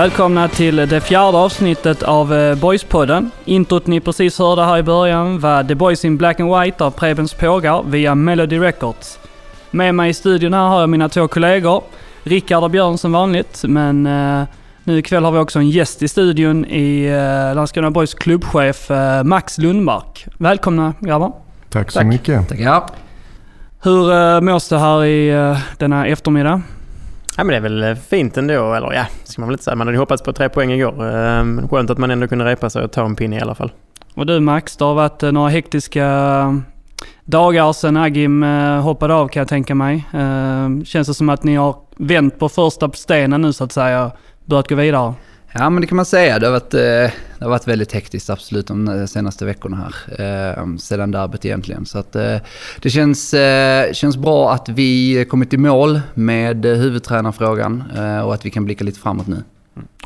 Välkomna till det fjärde avsnittet av eh, Boyspodden. Introt ni precis hörde här i början var The Boys in Black and White av Prebens Pågar via Melody Records. Med mig i studion här har jag mina två kollegor. Rickard och Björn som vanligt, men uh, nu ikväll har vi också en gäst i studion i uh, Landskrona Boys klubbchef uh, Max Lundmark. Välkomna grabbar. Tack så Tack. mycket. Tackar. Hur uh, mås det här i uh, denna eftermiddag? Ja, men det är väl eh, fint ändå, eller ja, ska man väl inte säga. Man hade hoppats på tre poäng igår. Eh, men skönt att man ändå kunde repa sig och ta en pinne i alla fall. Och du Max, det har varit eh, några hektiska dagar sedan Agim hoppade av kan jag tänka mig. Känns det som att ni har vänt på första stenen nu så att säga, börjat gå vidare? Ja men det kan man säga. Det har varit, eh, det har varit väldigt hektiskt absolut de senaste veckorna här. Eh, sedan derbyt egentligen. Så att eh, det känns, känns bra att vi kommit i mål med huvudtränarfrågan och att vi kan blicka lite framåt nu.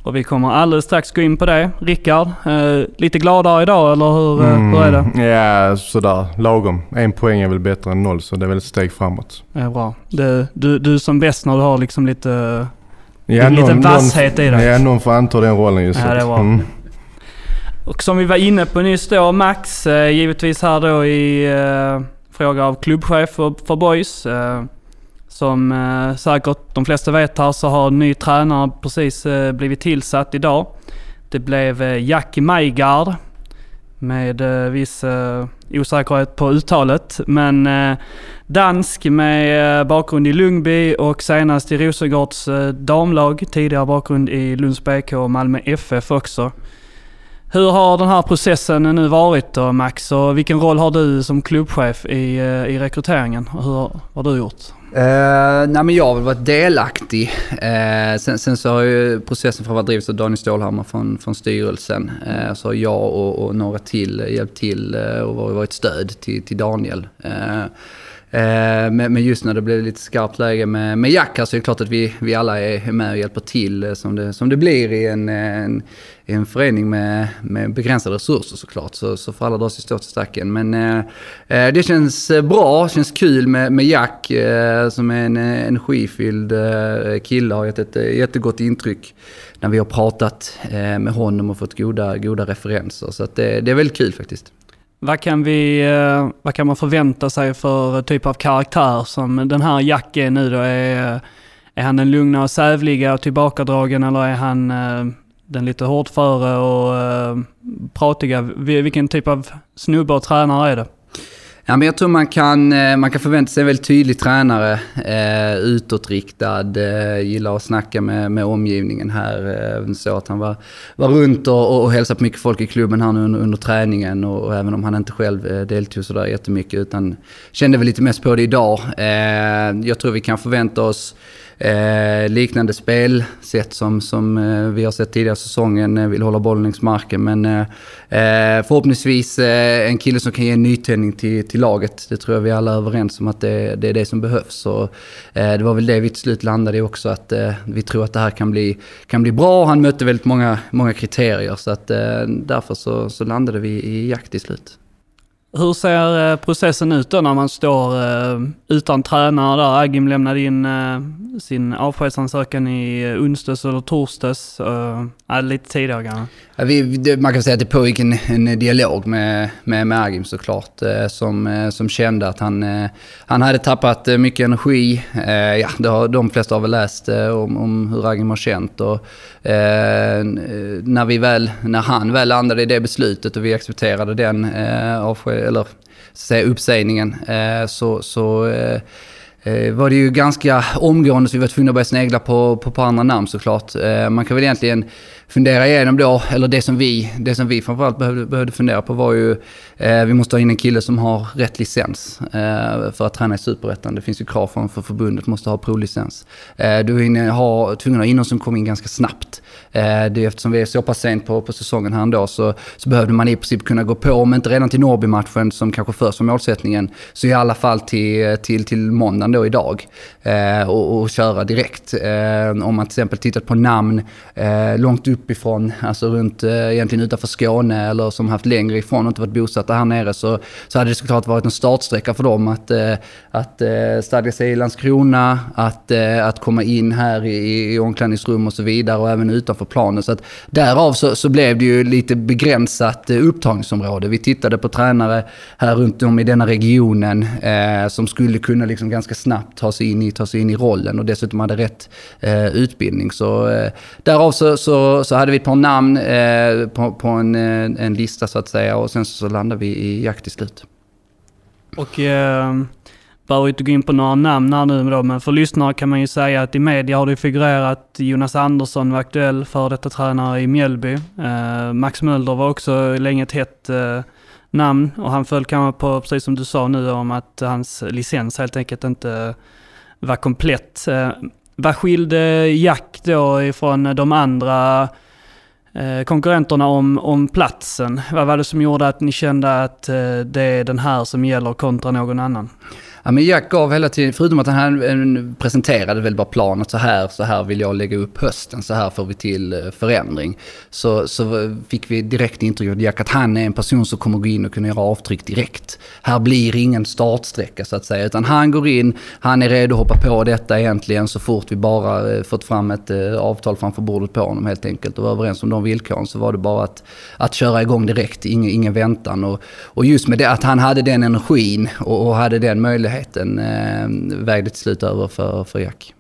Och vi kommer alldeles strax gå in på det. Rickard, eh, lite gladare idag eller hur, mm, hur är det? Ja, sådär lagom. En poäng är väl bättre än noll så det är väl ett steg framåt. Ja, bra. Det, du, du som bäst när du har liksom lite Ja, lite någon, vasshet i det. Ja, någon får anta den rollen just ja, det var. Mm. Och som vi var inne på nyss då, Max, eh, givetvis här då i eh, fråga av klubbchef för, för Boys. Eh, som eh, säkert de flesta vet här så har ny tränare precis eh, blivit tillsatt idag. Det blev eh, Jackie Majgard med eh, viss eh, osäkerhet på uttalet. Men eh, dansk med eh, bakgrund i Lungby och senast i Rosengårds eh, damlag. Tidigare bakgrund i Lunds BK och Malmö FF också. Hur har den här processen nu varit då Max? Och vilken roll har du som klubbchef i, eh, i rekryteringen? Hur har du gjort? Uh, nej men jag har väl varit delaktig. Uh, sen, sen, så har ju processen för att drivits av Daniel Stålhammar från, från styrelsen. Uh, så har jag och, och några till hjälpt till och varit stöd till, till Daniel. Eh, men just när det blev lite skarpt läge med, med Jack alltså, här så är det klart att vi, vi alla är med och hjälper till eh, som det, som det blir i en, eh, en en förening med, med begränsade resurser såklart, så, så får alla dra sitt strå till stacken. Men eh, det känns bra, känns kul med, med Jack eh, som är en energifylld eh, kille, har gett ett jättegott intryck när vi har pratat eh, med honom och fått goda, goda referenser. Så att det, det är väldigt kul faktiskt. Vad kan, vi, eh, vad kan man förvänta sig för typ av karaktär som den här Jack är nu då? Är, eh, är han den lugna och sävliga och tillbakadragen eller är han eh, den lite hårdföre och pratiga. Vilken typ av snubbe och tränare är det? Ja, men jag tror man kan, eh, man kan förvänta sig en väldigt tydlig tränare. Eh, utåtriktad, eh, gillar att snacka med, med omgivningen här. Eh, så att han var, var runt och, och hälsade på mycket folk i klubben här nu under, under träningen. Och, och, även om han inte själv eh, deltog sådär jättemycket utan kände väl lite mest på det idag. Eh, jag tror vi kan förvänta oss Eh, liknande spelsätt som, som eh, vi har sett tidigare säsongen, eh, vill hålla bollen längs marken. Men eh, eh, förhoppningsvis eh, en kille som kan ge en nytändning till, till laget. Det tror jag vi alla är överens om att det, det är det som behövs. Och, eh, det var väl det vi till slut landade i också, att eh, vi tror att det här kan bli, kan bli bra. Han mötte väldigt många, många kriterier, så att därför så, så landade vi i jakt till slut. Hur ser eh, processen ut då när man står eh, utan tränare där? Agim lämnade in eh, sin avskedsansökan i onsdags eller torsdags. Äh, lite tidigare kanske. Ja, vi, man kan säga att det pågick en, en dialog med, med, med Agim såklart. Som, som kände att han, han hade tappat mycket energi. Ja, det har, de flesta har väl läst om, om hur Agim har känt. Och, när, vi väl, när han väl landade i det beslutet och vi accepterade den avsked eller säga, uppsägningen, eh, så, så eh, eh, var det ju ganska omgående så vi var tvungna att börja snegla på, på, på andra namn såklart. Man kan väl egentligen fundera igenom då, eller det som vi, det som vi framförallt behövde, behövde fundera på var ju, eh, vi måste ha in en kille som har rätt licens eh, för att träna i Superettan. Det finns ju krav från för förbundet, måste ha provlicens. Eh, du är ha, tvungen att ha in någon som kommer in ganska snabbt. Eh, det, eftersom vi är så pass sent på, på säsongen här ändå så, så behövde man i princip kunna gå på, om inte redan till Norrby-matchen som kanske först var målsättningen, så i alla fall till, till, till måndagen då idag. Eh, och, och köra direkt. Eh, om man till exempel tittar på namn eh, långt upp uppifrån, alltså runt eh, egentligen utanför Skåne eller som haft längre ifrån och inte varit bosatta här nere så, så hade det såklart varit en startsträcka för dem att, eh, att eh, stadga sig i Landskrona, att, att komma in här i, i omklädningsrum och så vidare och även utanför planen. Så att därav så, så blev det ju lite begränsat upptagningsområde. Vi tittade på tränare här runt om i denna regionen eh, som skulle kunna liksom ganska snabbt ta sig in i, ta sig in i rollen och dessutom hade rätt eh, utbildning. Så eh, därav så, så, så hade vi ett par namn eh, på, på en, eh, en lista så att säga och sen så, så landade vi i jakt till slut. Och eh, behöver inte gå in på några namn här nu då, men för lyssnare kan man ju säga att i media har det figurerat Jonas Andersson var aktuell, före detta tränare i Mjällby. Eh, Max Mölder var också länge ett hett eh, namn och han föll kanske på, precis som du sa nu, om att hans licens helt enkelt inte var komplett. Eh, vad skilde Jack då ifrån de andra eh, konkurrenterna om, om platsen? Vad var det som gjorde att ni kände att eh, det är den här som gäller kontra någon annan? Ja, men Jack gav hela tiden, förutom att han eh, presenterade väl bara planet så här, så här vill jag lägga upp hösten, så här får vi till eh, förändring. Så, så eh, fick vi direkt intryck av Jack att han är en person som kommer gå in och kunna göra avtryck direkt. Här blir ingen startsträcka så att säga, utan han går in, han är redo att hoppa på detta egentligen så fort vi bara fått fram ett avtal framför bordet på honom helt enkelt och var överens om de villkoren så var det bara att, att köra igång direkt, ingen, ingen väntan. Och, och just med det att han hade den energin och, och hade den möjligheten möjligheten eh, vägde till slut över för, för Jack.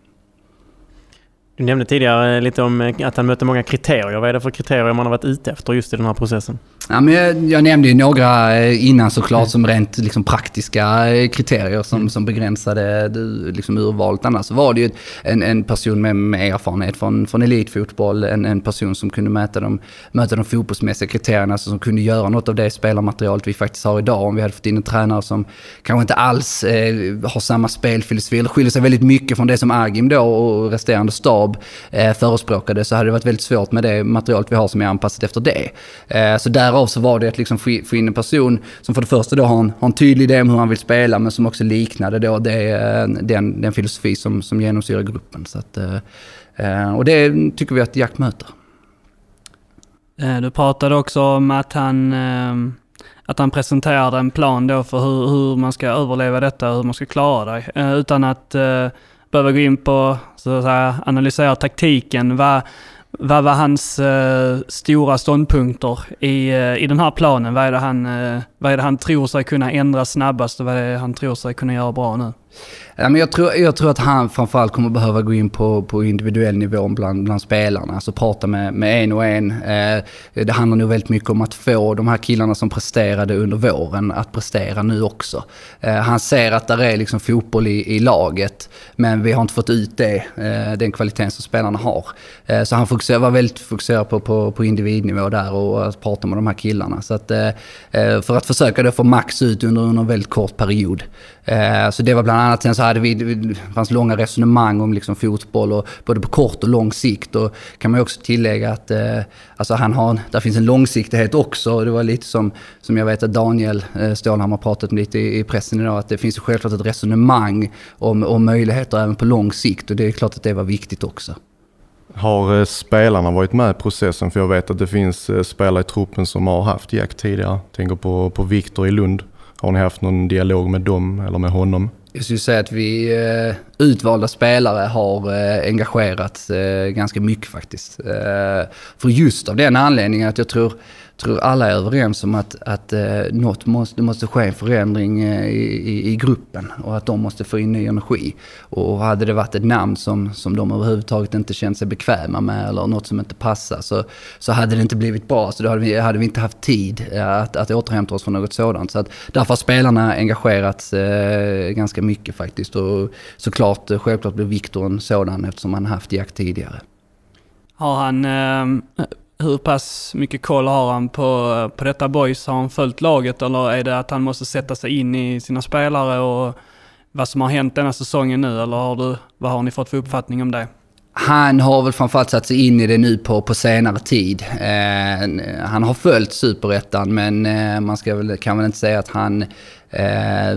Du nämnde tidigare lite om eh, att han mötte många kriterier. Vad är det för kriterier man har varit ute efter just i den här processen? Ja, men jag, jag nämnde ju några eh, innan såklart som rent liksom, praktiska eh, kriterier som, mm. som begränsade liksom, urvalet. Annars var det ju en, en person med, med erfarenhet från, från elitfotboll, en, en person som kunde mäta de, möta de fotbollsmässiga kriterierna, alltså som kunde göra något av det spelarmaterialet vi faktiskt har idag. Om vi hade fått in en tränare som kanske inte alls eh, har samma spelfilosofi, eller skiljer sig väldigt mycket från det som Agim då och resterande stab eh, förespråkade, så hade det varit väldigt svårt med det materialet vi har som är anpassat efter det. Eh, så därav så var det att liksom få in en person som för det första då har en, har en tydlig idé om hur han vill spela men som också liknade då det, eh, den, den filosofi som, som genomsyrar gruppen. Så att, eh, eh och det tycker vi att Jack möter. Eh, du pratade också om att han, att han presenterade en plan då för hur, hur man ska överleva detta, hur man ska klara det. Utan att behöva gå in på, så att säga, analysera taktiken. Vad, vad var hans eh, stora ståndpunkter i, eh, i den här planen? Vad är, det han, eh, vad är det han tror sig kunna ändra snabbast och vad är det han tror sig kunna göra bra nu? Ja, men jag, tror, jag tror att han framförallt kommer behöva gå in på, på individuell nivå bland, bland spelarna. Alltså prata med, med en och en. Eh, det handlar nog väldigt mycket om att få de här killarna som presterade under våren att prestera nu också. Eh, han ser att det är liksom fotboll i, i laget, men vi har inte fått ut det, eh, den kvaliteten som spelarna har. Eh, så han fokuserar, var väldigt fokuserad på, på, på individnivå där och att prata med de här killarna. Så att, eh, eh, för att försöka då få max ut under, under en väldigt kort period. Eh, så det var bland annat, sen så hade vi, det fanns långa resonemang om liksom fotboll och både på kort och lång sikt. Och kan man ju också tillägga att eh, alltså han har, där finns en långsiktighet också. Det var lite som, som jag vet att Daniel eh, Stålhammar pratat om lite i, i pressen idag, att det finns ju självklart ett resonemang om, om möjligheter även på lång sikt och det är klart att det var viktigt också. Har eh, spelarna varit med i processen? För jag vet att det finns eh, spelare i truppen som har haft jakt tidigare. Jag tänker på, på Viktor i Lund. Har ni haft någon dialog med dem eller med honom? Jag skulle säga att vi eh, utvalda spelare har eh, engagerat eh, ganska mycket faktiskt. För just av den anledningen att jag tror tror alla är överens om att, att eh, något måste, det måste ske en förändring eh, i, i, gruppen och att de måste få in ny energi. Och hade det varit ett namn som, som de överhuvudtaget inte känt sig bekväma med eller något som inte passar så, så hade det inte blivit bra. Så då hade vi, hade vi inte haft tid eh, att, att återhämta oss från något sådant. Så att, därför har spelarna engagerats eh, ganska mycket faktiskt. Och såklart, eh, självklart blev Viktor en sådan eftersom han haft jakt tidigare. Har han eh, hur pass mycket koll har han på, på detta boys? Har han följt laget eller är det att han måste sätta sig in i sina spelare och vad som har hänt denna säsongen nu? Eller har du, vad har ni fått för uppfattning om det? Han har väl framförallt satt sig in i det nu på, på senare tid. Eh, han har följt superettan men eh, man ska väl, kan väl inte säga att han Eh,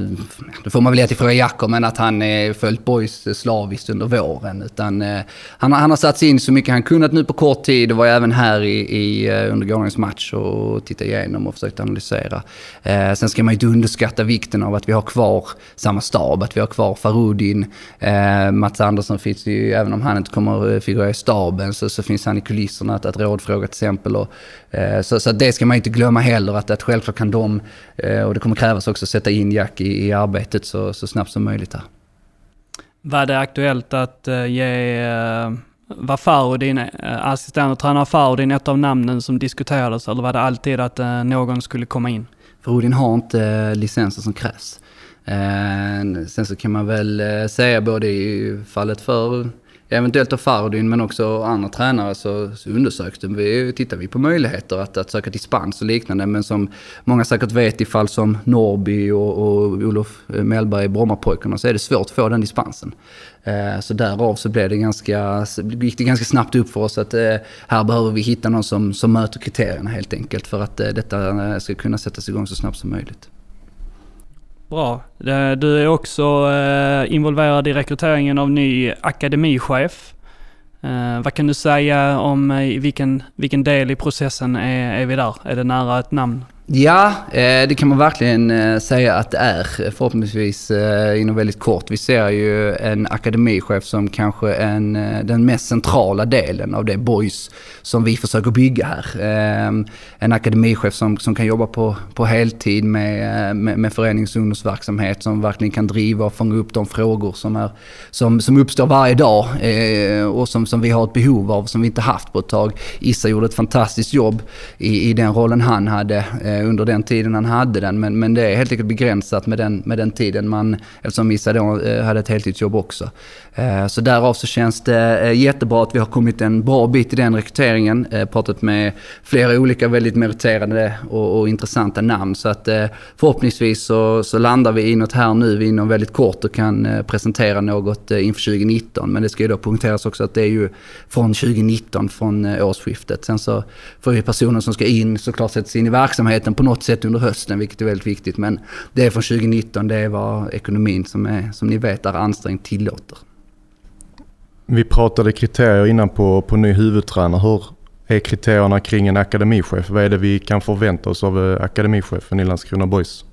det får man väl ge till fråga Jakob, men att han eh, följt boys slaviskt under våren. Utan, eh, han, han har satt sig in så mycket han kunnat nu på kort tid och var även här i, i, eh, under gårdagens match och tittade igenom och försökte analysera. Eh, sen ska man ju inte underskatta vikten av att vi har kvar samma stab, att vi har kvar Farudin. Eh, Mats Andersson finns ju, även om han inte kommer att figurera i staben, så, så finns han i kulisserna att, att rådfråga till exempel. Och, eh, så, så det ska man inte glömma heller, att, att självklart kan de, eh, och det kommer krävas också, sätta in Jack i, i arbetet så, så snabbt som möjligt här. Var det aktuellt att uh, ge uh, var Farudin, uh, assistent och tränare Farudin ett av namnen som diskuterades eller var det alltid att någon skulle komma in? Farudin har inte licensen som krävs. sen så kan man väl säga både i fallet för eventuellt av Fardin men också andra tränare så, så undersökte vi, tittar vi på möjligheter att, att söka dispens och liknande. Men som många säkert vet i fall som Norby och, och Olof Mellberg i Brommapojkarna så är det svårt att få den dispensen. Eh, så därav så blev det ganska, gick det ganska snabbt upp för oss att eh, här behöver vi hitta någon som, som möter kriterierna helt enkelt för att eh, detta eh, ska kunna sättas igång så snabbt som möjligt. Bra. Du är också eh, involverad i rekryteringen av ny akademichef. Eh, vad kan du säga om eh, vilken, vilken del i processen är, är vi där? Är det nära ett namn? Ja, eh, det kan man verkligen eh, säga att det är. Förhoppningsvis eh, inom väldigt kort. Vi ser ju en akademichef som kanske en, den mest centrala delen av det boys som vi försöker bygga här. En akademichef som, som kan jobba på, på heltid med, med, med förenings och ungdomsverksamhet som verkligen kan driva och fånga upp de frågor som, är, som, som uppstår varje dag och som, som vi har ett behov av som vi inte haft på ett tag. Issa gjorde ett fantastiskt jobb i, i den rollen han hade Eh, under den tiden han hade den. Men, men det är helt enkelt begränsat med den, med den tiden man, eftersom Issa då eh, hade ett heltidsjobb också. Eh, så därav så känns det eh, jättebra att vi har kommit en bra bit i den rekryteringen. Eh, pratat med flera olika väldigt meriterade och, och intressanta namn. Så att förhoppningsvis så, så landar vi i något här nu inom väldigt kort och kan presentera något inför 2019. Men det ska ju då punkteras också att det är ju från 2019, från årsskiftet. Sen så får ju personen som ska in såklart sättas in i verksamheten på något sätt under hösten, vilket är väldigt viktigt. Men det är från 2019, det är vad ekonomin som, är, som ni vet är ansträngd tillåter. Vi pratade kriterier innan på, på ny huvudtränare. Hur är kriterierna kring en akademichef? Vad är det vi kan förvänta oss av eh, akademichefen i Landskrona Boys?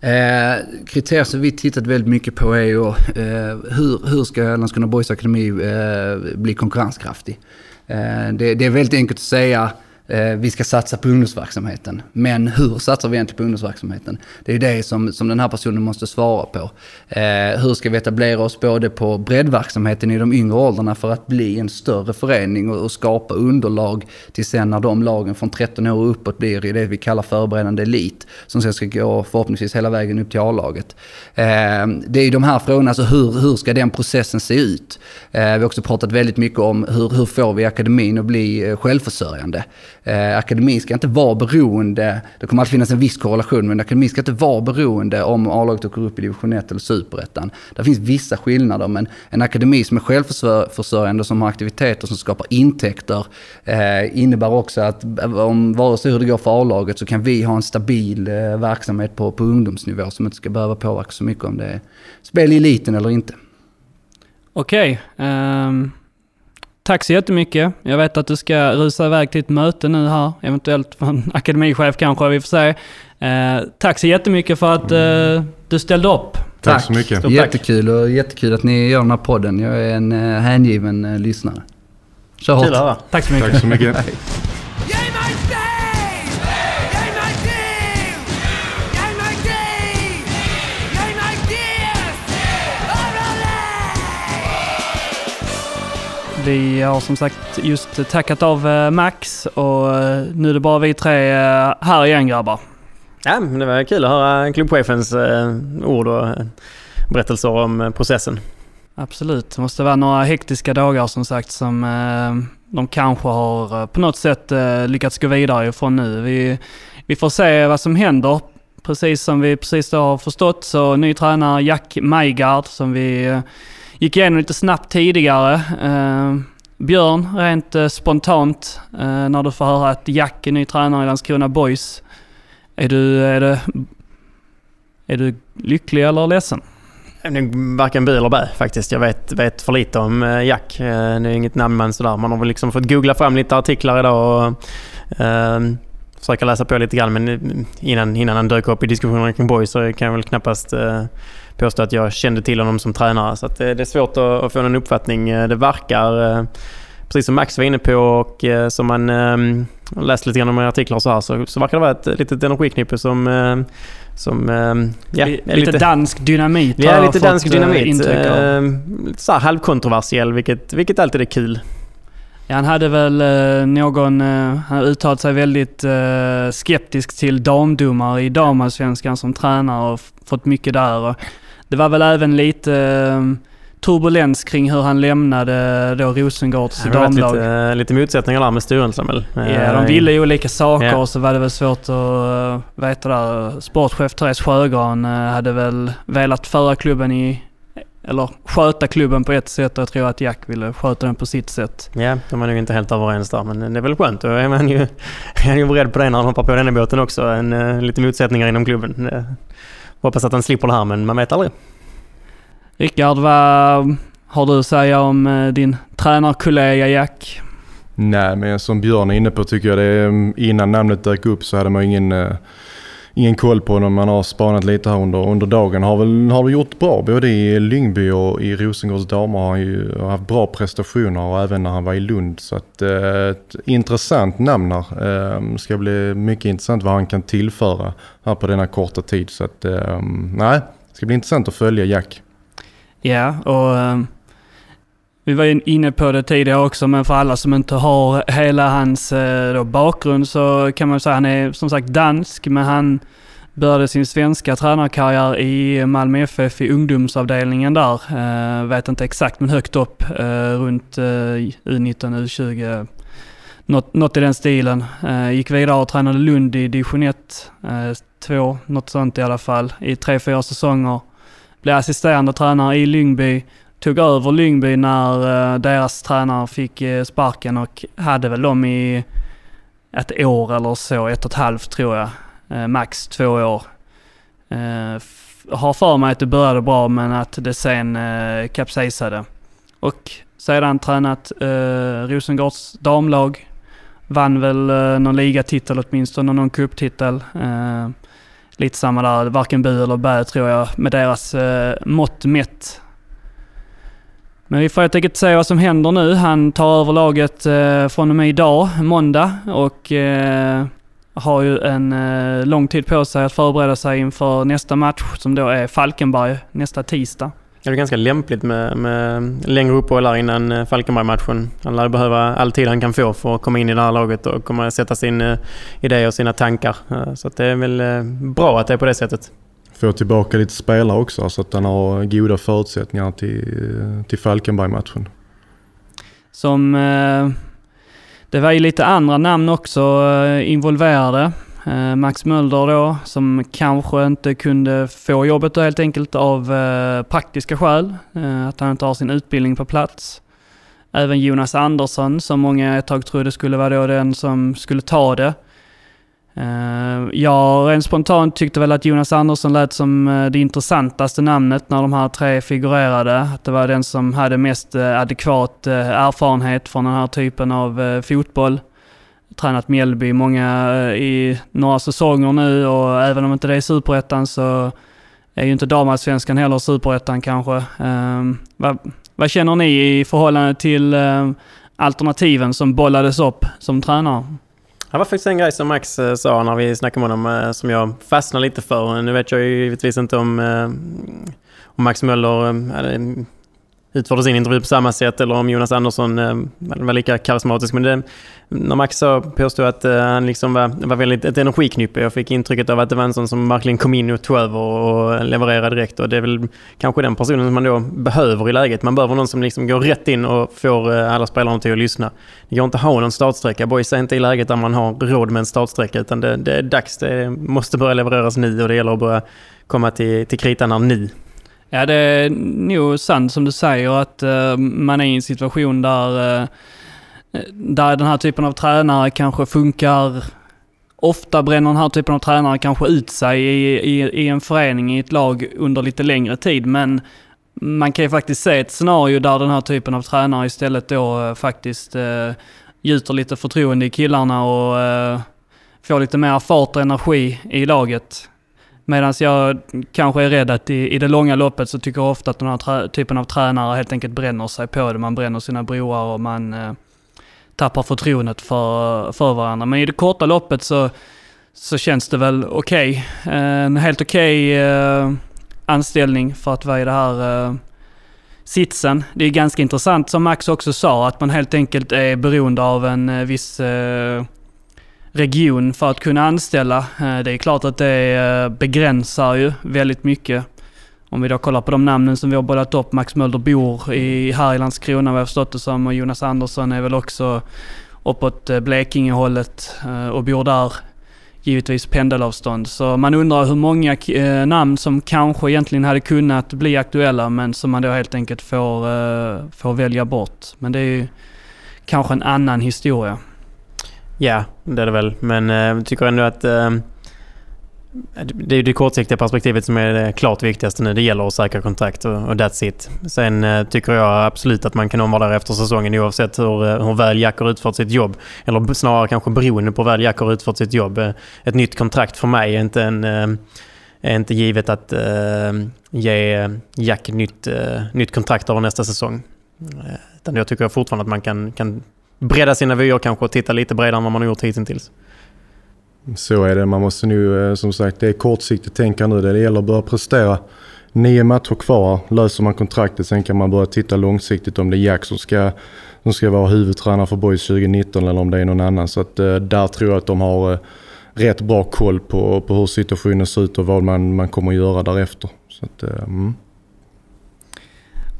Eh, kriterier som vi tittat väldigt mycket på är ju eh, hur, hur ska Landskrona Boys Akademi eh, bli konkurrenskraftig? Eh, det, det, är väldigt enkelt att säga Eh, vi ska satsa på ungdomsverksamheten. Men hur satsar vi egentligen på ungdomsverksamheten? Det är det som, som den här personen måste svara på. Eh, hur ska vi etablera oss både på breddverksamheten i de yngre åldrarna för att bli en större förening och, och skapa underlag till sen när de lagen från 13 år och uppåt blir i det vi kallar förberedande elit. Som sen ska gå förhoppningsvis hela vägen upp till A-laget. Eh, det är de här frågorna, alltså hur, hur ska den processen se ut? Eh, vi har också pratat väldigt mycket om hur, hur får vi akademin att bli eh, självförsörjande? Eh, akademin ska inte vara beroende, det kommer alltid finnas en viss korrelation, men akademin ska inte vara beroende om A-laget åker upp i division 1 eller superettan. Det finns vissa skillnader, men en akademi som är självförsörjande, som har aktiviteter som skapar intäkter, eh, innebär också att eh, om vare sig hur det går för A-laget så kan vi ha en stabil eh, verksamhet på, på ungdomsnivå som inte ska behöva påverka så mycket om det är spel i eliten eller inte. Okej. Okay, um... Tack så jättemycket. Jag vet att du ska rusa iväg till ett möte nu här, eventuellt från akademichef kanske, vi får se. Eh, tack så jättemycket för att eh, du ställde upp. Tack, tack så mycket. Stort jättekul och jättekul att ni gör den här podden. Jag är en eh, hängiven eh, lyssnare. Kör hårt. Tack så mycket. Tack så mycket. Vi har som sagt just tackat av eh, Max och eh, nu är det bara vi tre eh, här igen grabbar. Ja, det var kul att höra klubbchefens ord och berättelser om processen. Absolut. Det måste vara några hektiska dagar som sagt som de kanske har på något sätt lyckats gå vidare ifrån nu. Vi, vi får se vad som händer. Precis som vi precis har förstått så ny tränare Jack Majgard som vi gick igenom lite snabbt tidigare. Eh, Björn, rent eh, spontant, eh, när du får höra att Jack är ny tränare i Landskrona Boys. Är du, är det, Är du lycklig eller ledsen? Varken bu eller bä faktiskt. Jag vet, vet för lite om eh, Jack. Eh, det är inget namn men sådär. Man har väl liksom fått googla fram lite artiklar idag och eh, försöka läsa på lite grann. Men eh, innan, innan han dök upp i diskussionerna kring Boys så kan jag väl knappast eh, påstå att jag kände till honom som tränare. Så det, det är svårt att, få någon uppfattning. Det verkar, eh, precis som Max var inne på och eh, som man eh, läst lite grann om i artiklar och så här, så, så verkar det vara ett litet energiknippe som som, ja, lite, lite dansk dynamit Ja, lite dansk dynamit. Eh, så här halvkontroversiell, vilket, vilket alltid är kul. Ja, han hade väl eh, någon, eh, han uttalat sig väldigt eh, skeptisk till damdomare i damallsvenskan som tränare och fått mycket där. Det var väl även lite eh, turbulens kring hur han lämnade då Rosengårds damlag. Lite, lite motsättningar där med styrelsen väl? Ja, de ville ju olika saker ja. och så var det väl svårt att uh, veta där. Sportchef Therese Sjögran hade väl velat föra klubben i eller sköta klubben på ett sätt och jag tror att Jack ville sköta den på sitt sätt. Ja, de är nog inte helt överens där men det är väl skönt. Då är man ju, är ju beredd på det när han hoppar på den båten också. En, lite motsättningar inom klubben. Hoppas att han slipper det här men man vet aldrig. Rickard, vad har du att säga om uh, din tränarkollega Jack? Nej, men som Björn är inne på tycker jag det är, mm, innan namnet dök upp så hade man ingen ingen koll på honom. Man har spanat lite här under, under dagen. Har väl har gjort bra. Både i Lyngby och i Rosengårds damer har han ju haft bra prestationer och även när han var i Lund. Så att, eh, ett intressant namn här. Eh, ska bli mycket intressant vad han kan tillföra här på denna korta tid. Så att, eh, nej, det ska bli intressant att följa Jack. Ja, och um vi var inne på det tidigare också, men för alla som inte har hela hans eh, då, bakgrund så kan man säga att han är som sagt dansk, men han började sin svenska tränarkarriär i Malmö FF i ungdomsavdelningen där. Eh, vet inte exakt, men högt upp eh, runt eh, U19, U20. Något, något i den stilen. Eh, gick vidare och tränade Lund i division 1, 2, eh, något sånt i alla fall, i tre, fyra säsonger. Blev assisterande tränare i Lyngby tog över Lyngby när eh, deras tränare fick eh, sparken och hade väl dem i ett år eller så, ett och ett halvt tror jag. Eh, max två år. har för mig att det började bra men att det sen kapsejsade. Och sedan tränat Rosengårds damlag. Vann väl någon ligatitel åtminstone, någon cuptitel. Lite samma där, varken bu eller bä tror jag med deras mått mätt. Men vi får helt enkelt se vad som händer nu. Han tar över laget eh, från och med idag, måndag, och eh, har ju en eh, lång tid på sig att förbereda sig inför nästa match som då är Falkenberg nästa tisdag. Det är ganska lämpligt med, med längre uppehåll här innan eh, Falkenberg-matchen. Han lär behöva all tid han kan få för att komma in i det här laget och komma sätta sin uh, idé och sina tankar. Uh, så det är väl uh, bra att det är på det sättet få tillbaka lite spelare också så att han har goda förutsättningar till, till Falkenberg-matchen. Som... Eh, det var ju lite andra namn också eh, involverade. Eh, Max Mölder då, som kanske inte kunde få jobbet då helt enkelt av praktiska skäl. Att han inte har sin utbildning på plats. Även Jonas Andersson, som många ett tag trodde skulle vara då den som skulle ta det. Eh, jag rent spontant tyckte väl att Jonas Andersson lät som eh, det intressantaste namnet när de här tre figurerade. Att det var den som hade mest eh, adekvat erfarenhet från den här typen av fotboll. Tränat Mjällby många i några säsonger nu och även om inte det är superettan så är ju inte damallsvenskan heller superettan kanske. Ehm, vad, vad känner ni i förhållande till alternativen som bollades upp som tränare? Det var faktiskt en grej som Max eh, sa när vi snackade med honom eh, som jag fastnade lite för. Nu vet jag ju givetvis inte om, eh, om Max Möller utförde sin intervju på samma sätt eller om Jonas Andersson eh, var lika karismatisk. Men det, när Max sa, påstod att eh, han liksom var, var väldigt ett energiknippe. Jag fick intrycket av att det var en sån som verkligen kom in och tog över och levererade direkt. Och det är väl kanske den personen som man då behöver i läget. Man behöver någon som liksom går rätt in och får eh, alla spelarna till att lyssna. Det går inte att ha någon startsträcka. Boys är inte i läget där man har råd med en startsträcka utan det, det är dags. Det måste börja levereras nu och det gäller att börja komma till, till kritan nu. Ja, det är nog sant som du säger att uh, man är i en situation där, uh, där den här typen av tränare kanske funkar ofta bränner den här typen av tränare kanske ut sig i, i, i en förening, i ett lag under lite längre tid. Men man kan ju faktiskt se ett scenario där den här typen av tränare istället då eh, faktiskt eh, gjuter lite förtroende i killarna och eh, får lite mer fart och energi i laget. Medan jag kanske är rädd att i, i det långa loppet så tycker jag ofta att den här typen av tränare helt enkelt bränner sig på det. Man bränner sina broar och man eh, tappar förtroendet för, för varandra. Men i det korta loppet så, så känns det väl okej. Okay. En helt okej okay, eh, anställning för att vara i det här eh, sitsen. Det är ganska intressant som Max också sa att man helt enkelt är beroende av en eh, viss eh, region för att kunna anställa. Eh, det är klart att det eh, begränsar ju väldigt mycket. Om vi då kollar på de namnen som vi har bollat upp. Max Mölder bor i, här i Landskrona vad jag förstått det som och Jonas Andersson är väl också uppåt eh, Blekingehållet och bor där. Givetvis pendelavstånd. Så man undrar hur många namn som kanske egentligen hade kunnat bli aktuella men som man då helt enkelt får, får välja bort. Men det är ju kanske en annan historia. Ja, det är det väl. Men eh, jag tycker ändå att eh, det är det kortsiktiga perspektivet som är det klart viktigaste nu. Det gäller att säkra kontrakt och, och that's it. Sen eh, tycker jag absolut att man kan omvara där efter säsongen oavsett hur, hur väl Jack har utfört sitt jobb. Eller snarare kanske beroende på hur väl Jack har utfört sitt jobb. Ett nytt kontrakt för mig är inte, en, är inte givet att ge Jack nytt, nytt kontrakt över nästa säsong. Utan jag tycker fortfarande att man kan, kan bredda sina vyer kanske och titta lite bredare än vad man har gjort hittills. Så är det. Man måste nu, eh, som sagt, det är kortsiktigt tänka nu. Det gäller att börja prestera. Nio matcher kvar. Löser man kontraktet sen kan man börja titta långsiktigt om det är Jack som ska, som ska vara huvudtränare för Boys 2019 eller om det är någon annan. Så att, eh, där tror jag att de har eh, rätt bra koll på, på hur situationen ser ut och vad man, man kommer att göra därefter. Så att, mm.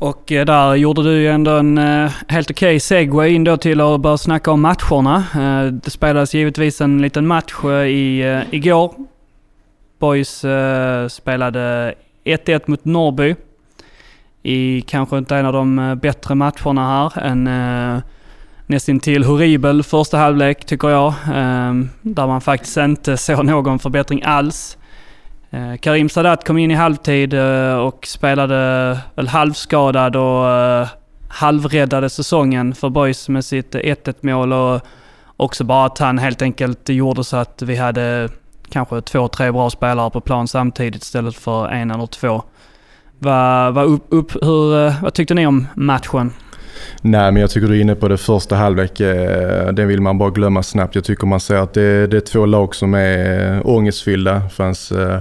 Och eh, där gjorde du ju ändå en eh, helt okej okay segway in då till att börja snacka om matcherna. Eh, det spelades givetvis en liten match i, igår. Boys spelade 1-1 mot Norrby. I kanske inte en av de bättre matcherna här. En nästintill horribel första halvlek tycker jag. Där man faktiskt inte såg någon förbättring alls. Eh, Karim Sadat kom in i halvtid eh, och spelade väl halvskadad och eh, halvräddade säsongen för Boys med sitt 1-1 mål och också bara att han helt enkelt gjorde så att vi hade kanske två, tre bra spelare på plan samtidigt istället för en eller två. Vad, vad, upp, upp, hur, vad tyckte ni om matchen? Nej, men jag tycker du är inne på det första halvlek. Eh, den vill man bara glömma snabbt. Jag tycker man ser att det, det är två lag som är eh, ångestfyllda. Det fanns eh,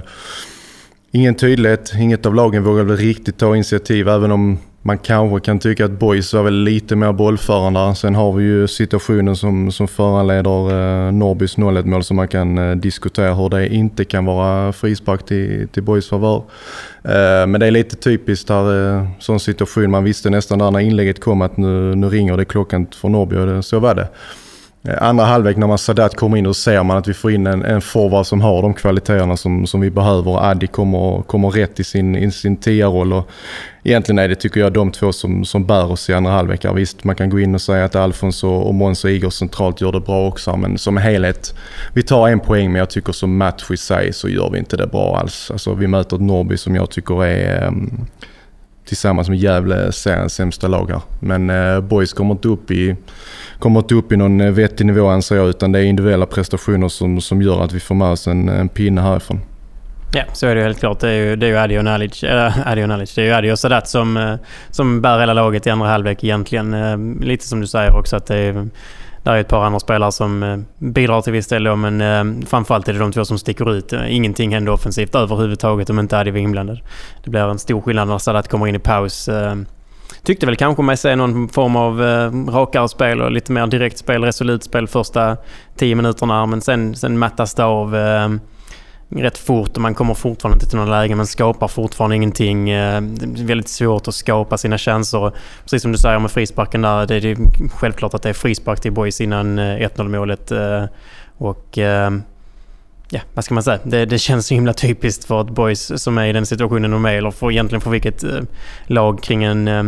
ingen tydlighet. Inget av lagen vågade riktigt ta initiativ, även om man kanske kan tycka att Boys var väl lite mer bollförande. Sen har vi ju situationen som, som föranleder eh, Norrbys 0-1 mål som man kan eh, diskutera hur det inte kan vara frispark till, till Boys favör. Eh, men det är lite typiskt här, eh, sån situation. Man visste nästan där när inlägget kom att nu, nu ringer det klockan för Norrby och det, så var det. Eh, andra halvlek när man Sadat kommer in och ser man att vi får in en, en forward som har de kvaliteterna som, som vi behöver. Addi kommer, kommer rätt i sin, i sin tia-roll. egentligen är det, tycker jag, de två som, som bär oss i andra halvlek. Visst, man kan gå in och säga att Alfons och, och Måns och Igor centralt gör det bra också. Men som helhet, vi tar en poäng men jag tycker som match i sig så gör vi inte det bra alls. Alltså, vi möter ett Norrby som jag tycker är um, tillsammans med Gävle seriens sämsta lag här. Men uh, Boys kommer inte upp i kommer inte upp i någon eh, vettig nivå anser jag utan det är individuella prestationer som, som gör att vi får med oss en, en pinne härifrån. Ja, så är det ju helt klart. Det är ju, det är ju Adi och Nalic, eh, Adi och Nalic. Det är ju Adi och Sadat som, eh, som bär hela laget i andra halvlek egentligen. Lite som du säger också att det är, det är ett par andra spelare som bidrar till viss del då, men framförallt är det de två som sticker ut. Ingenting händer offensivt överhuvudtaget om inte Adi var inblandad. Det blir en stor skillnad när Sadat kommer in i paus tyckte väl kanske mig se någon form av eh, rakare spel och lite mer direkt spel, resolut spel första tio minuterna. Men sen, sen mattas det av eh, rätt fort och man kommer fortfarande inte till några lägen, Man skapar fortfarande ingenting. Eh, det är väldigt svårt att skapa sina chanser. Precis som du säger med frisparken där. Det är självklart att det är frispark till boys innan eh, 1-0 målet. Eh, och eh, ja, vad ska man säga? Det, det känns så himla typiskt för ett boys som är i den situationen de är. Eller för, egentligen för vilket eh, lag kring en eh,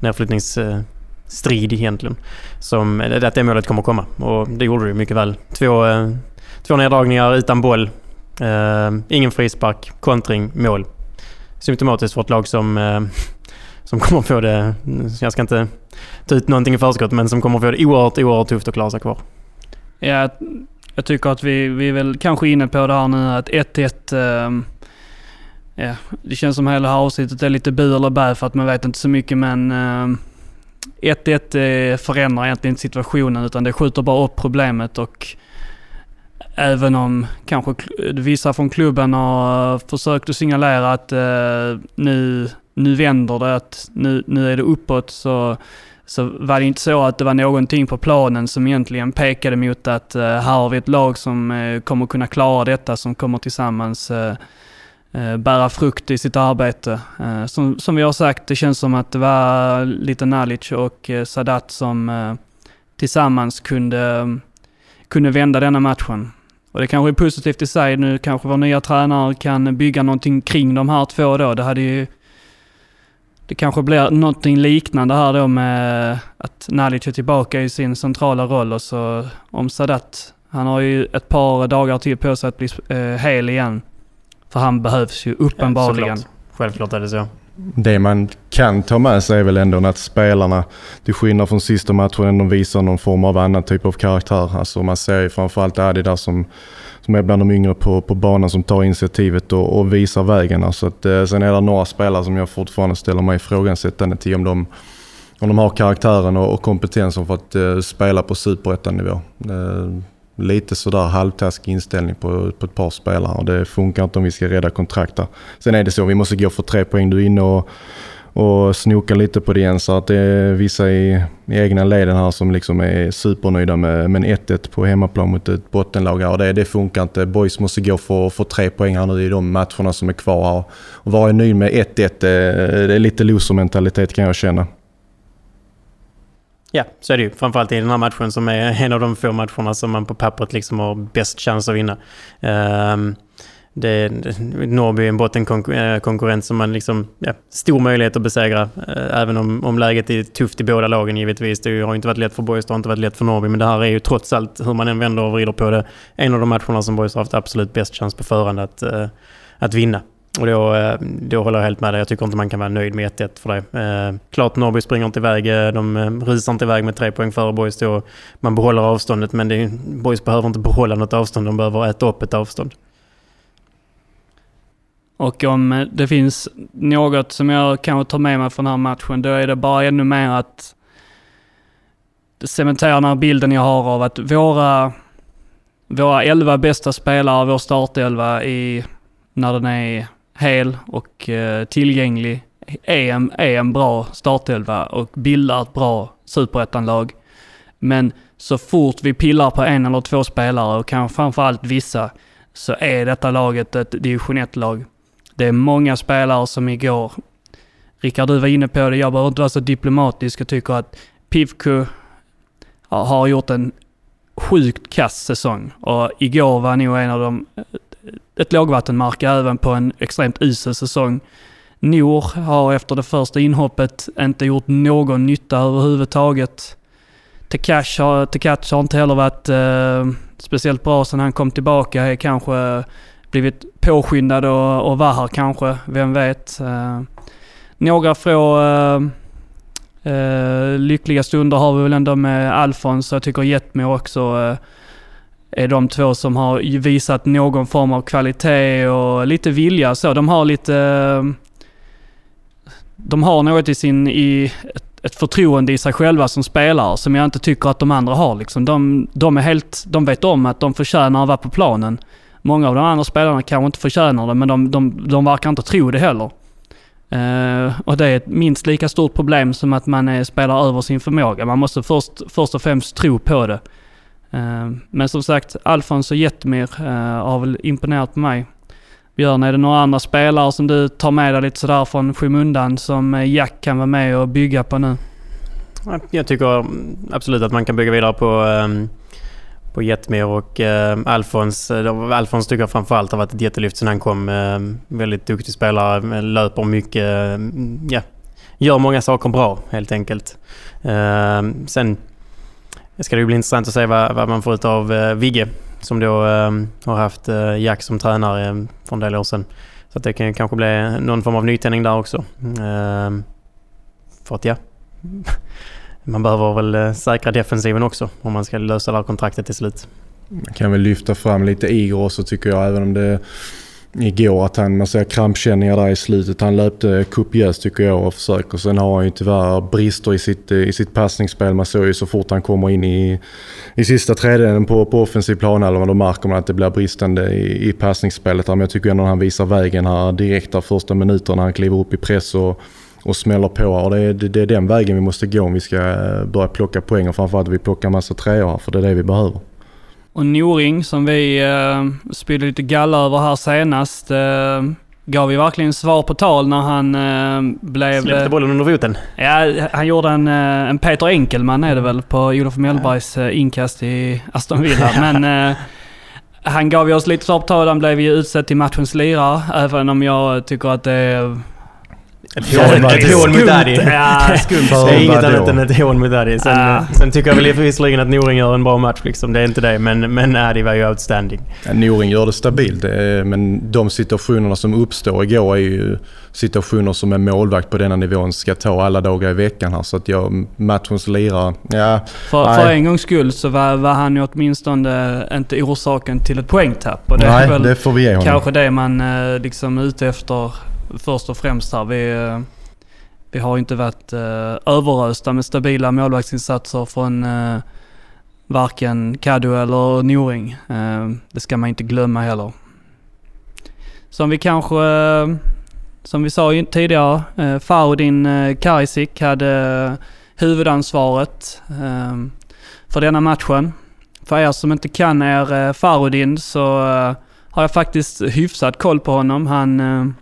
nedflyttningsstrid egentligen. Som, att det målet kommer komma. Och det gjorde det mycket väl. Två, eh, två neddragningar utan boll. Eh, ingen frispark, kontring, mål. Symptomatiskt för ett lag som, eh, som kommer få det... Jag ska inte ta ut någonting i förskott, men som kommer få det oerhört, oerhört tufft att klara sig kvar. Ja, jag tycker att vi, vi är väl kanske inne på det här nu att 1-1... Ja, det känns som hela avsnittet är lite bu eller bä för att man vet inte så mycket men... Eh, 1-1 eh, förändrar egentligen inte situationen utan det skjuter bara upp problemet och även om kanske vissa från klubben har försökt att signalera att eh, nu, nu vänder det, att nu, nu är det uppåt så, så var det inte så att det var någonting på planen som egentligen pekade mot att här har vi ett lag som kommer kunna klara detta, som kommer tillsammans Eh, bära frukt i sitt arbete. Eh, som, som vi har sagt, det känns som att det var lite Nalic och eh, Sadat som tillsammans kunde, kunde vända denna matchen. Och det kanske är positivt i sig. Nu kanske vår nya tränare kan bygga någonting kring de här två då. Det hade ju... Det kanske blir någonting liknande här då med att Nalic är tillbaka i sin centrala roll och så om Sadat. Han har ju ett par dagar till på sig att bli eh, hel igen. För han behövs ju uppenbarligen. Ja, Självklart är det så. Det man kan ta med sig är väl ändå att spelarna, till skillnad från sista matchen, ändå visar någon form av annan typ av karaktär. Alltså man ser ju framförallt Adi där som, som är bland de yngre på, på banan som tar initiativet och, och visar vägen. Alltså att, eh, sen är det några spelare som jag fortfarande ställer mig ifrågasättande till om de, om de har karaktären och, och kompetensen för att eh, spela på superettanivå. Eh, lite sådär halvtaskig inställning på, på ett par spelare och det funkar inte om vi ska rädda kontrakt där. Sen är det så, vi måste gå för tre poäng. Du är inne och, och snokar lite på det igen så att det är vissa i, i egna leden här som liksom är supernöjda med, med 1-1 på hemmaplan mot ett bottenlag. Och det, det funkar inte. Boys måste gå för, för tre poäng här nu i de matcherna som är kvar här. Och vara nöjd med 1-1, det, det är lite loser-mentalitet kan jag känna. Ja, så är det ju. Framförallt i den här matchen som är en av de få matcherna som man på pappret liksom har bäst chans att vinna. Um, det, Norrby är en bottenkonkurrent eh, som man liksom, ja, stor möjlighet att besegra. Eh, även om, om läget är tufft i båda lagen givetvis. Det har inte varit lätt för Boys, det har inte varit lätt för Norrby. Men det här är ju trots allt, hur man än vänder och vrider på det, en av de matcherna som Boys har haft absolut bäst chans på förhand att, eh, att vinna. Och då, eh, då håller jag helt med dig. Jag tycker inte man kan vara nöjd med 1-1 för det. Eh, klart Norrby springer inte iväg. Eh, de eh, rusar inte iväg med tre poäng före Boys. Då man behåller avståndet. Men det, Boys behöver inte behålla något avstånd. De behöver äta upp ett avstånd. Och om det finns något som jag kanske tar med mig från den här matchen, då är det bara ännu mer att cementera den här bilden jag har av att våra, våra elva bästa spelare, vår startelva i, när den är hel och eh, tillgänglig är en, är en bra startelva och bildar ett bra superettanlag. Men så fort vi pillar på en eller två spelare och kanske framförallt vissa så är detta laget ett division 1-lag. Det är många spelare som igår, Rickard du var inne på det, jag behöver inte vara så diplomatisk och tycker att Pivku har gjort en sjukt kass säsong och igår var nog en av de ett lågvattenmärke även på en extremt usel säsong. Nor har efter det första inhoppet inte gjort någon nytta överhuvudtaget. Tekash har, Tekash har inte heller varit eh, speciellt bra sedan han kom tillbaka. Är kanske blivit påskyndad och, och var här kanske, vem vet. Eh, några få eh, eh, lyckliga stunder har vi väl ändå med Alfons. Jag tycker Jetmo också eh, är de två som har visat någon form av kvalitet och lite vilja så. De har lite... De har något i sin... I ett, förtroende i sig själva som spelare som jag inte tycker att de andra har. Liksom. De, de, är helt, de vet om att de förtjänar att vara på planen. Många av de andra spelarna kanske inte förtjänar det, men de, de, de verkar inte tro det heller. Uh, och det är ett minst lika stort problem som att man är, spelar över sin förmåga. Man måste först, först och främst tro på det. Eh, men som sagt, Alfons och Jetmir eh, har väl imponerat på mig. Björn, är det några andra spelare som du tar med dig lite sådär från skymundan som eh, Jack kan vara med och bygga på nu? Jag tycker absolut att man kan bygga vidare på, ehm, på Jetmir och ehm, Alfons. Alfons tycker jag framförallt har varit ett jättelyft sedan han kom. Ehm, väldigt duktig spelare, löper mycket, ja, gör många saker bra helt enkelt. Sen det ska det bli intressant att se vad, vad man får ut av eh, Vigge som då eh, har haft eh, Jack som tränare ehm, för en del år sedan. Så att det kan kanske bli någon form av nytändning där också. Eh, för att ja, man behöver väl eh, säkra defensiven också om man ska lösa det här kontraktet till slut. Man kan väl lyfta fram lite Igor också tycker jag, även om det igår att han, man ser krampkänningar där i slutet. Han löpte kopiöst tycker jag och försöker. Sen har han ju tyvärr brister i sitt, i sitt passningsspel. Man såg ju så fort han kommer in i, i sista tredjedelen på, på offensiv planhalva då märker man att det blir bristande i, i passningsspelet. Men jag tycker ändå att han visar vägen här direkt där första minuterna när han kliver upp i press och, och smäller på. Och det, är, det, det är den vägen vi måste gå om vi ska börja plocka poäng och framförallt att vi plockar massa treor här för det är det vi behöver. Och Noring som vi eh, spydde lite galla över här senast. Eh, gav ju verkligen svar på tal när han eh, blev... Släppte bollen under foten. Ja, han gjorde en, eh, en Peter Enkelman är det väl på Olof Mellbergs eh, inkast i Aston Villa. Men eh, han gav ju oss lite svar på tal. Han blev ju utsedd till matchens lirare. Även om jag tycker att det är ett hån, ett hån mot Daddy. Ja, skumt. det är inget annat än ett hån mot Daddy. Sen, uh. sen tycker jag väl visserligen att Noring gör en bra match. Liksom. Det är inte det. Men, men Addy var ju outstanding. Ja, Noring gör det stabilt. Men de situationerna som uppstår igår är ju situationer som en målvakt på denna nivån ska ta alla dagar i veckan här. Så att jag, matchens lirare, ja. För, för en gångs skull så var, var han ju åtminstone inte orsaken till ett poängtapp. Och det nej, är väl det får vi ge honom. kanske det man eh, liksom är ute efter först och främst här. Vi, vi har inte varit eh, överösta med stabila målvaktsinsatser från eh, varken Kadu eller Noring. Eh, det ska man inte glömma heller. Som vi kanske, som vi sa tidigare, uh, Farudin Karisic hade huvudansvaret för denna matchen. För er som inte kan er Farudin så har jag faktiskt hyfsat koll på honom. Han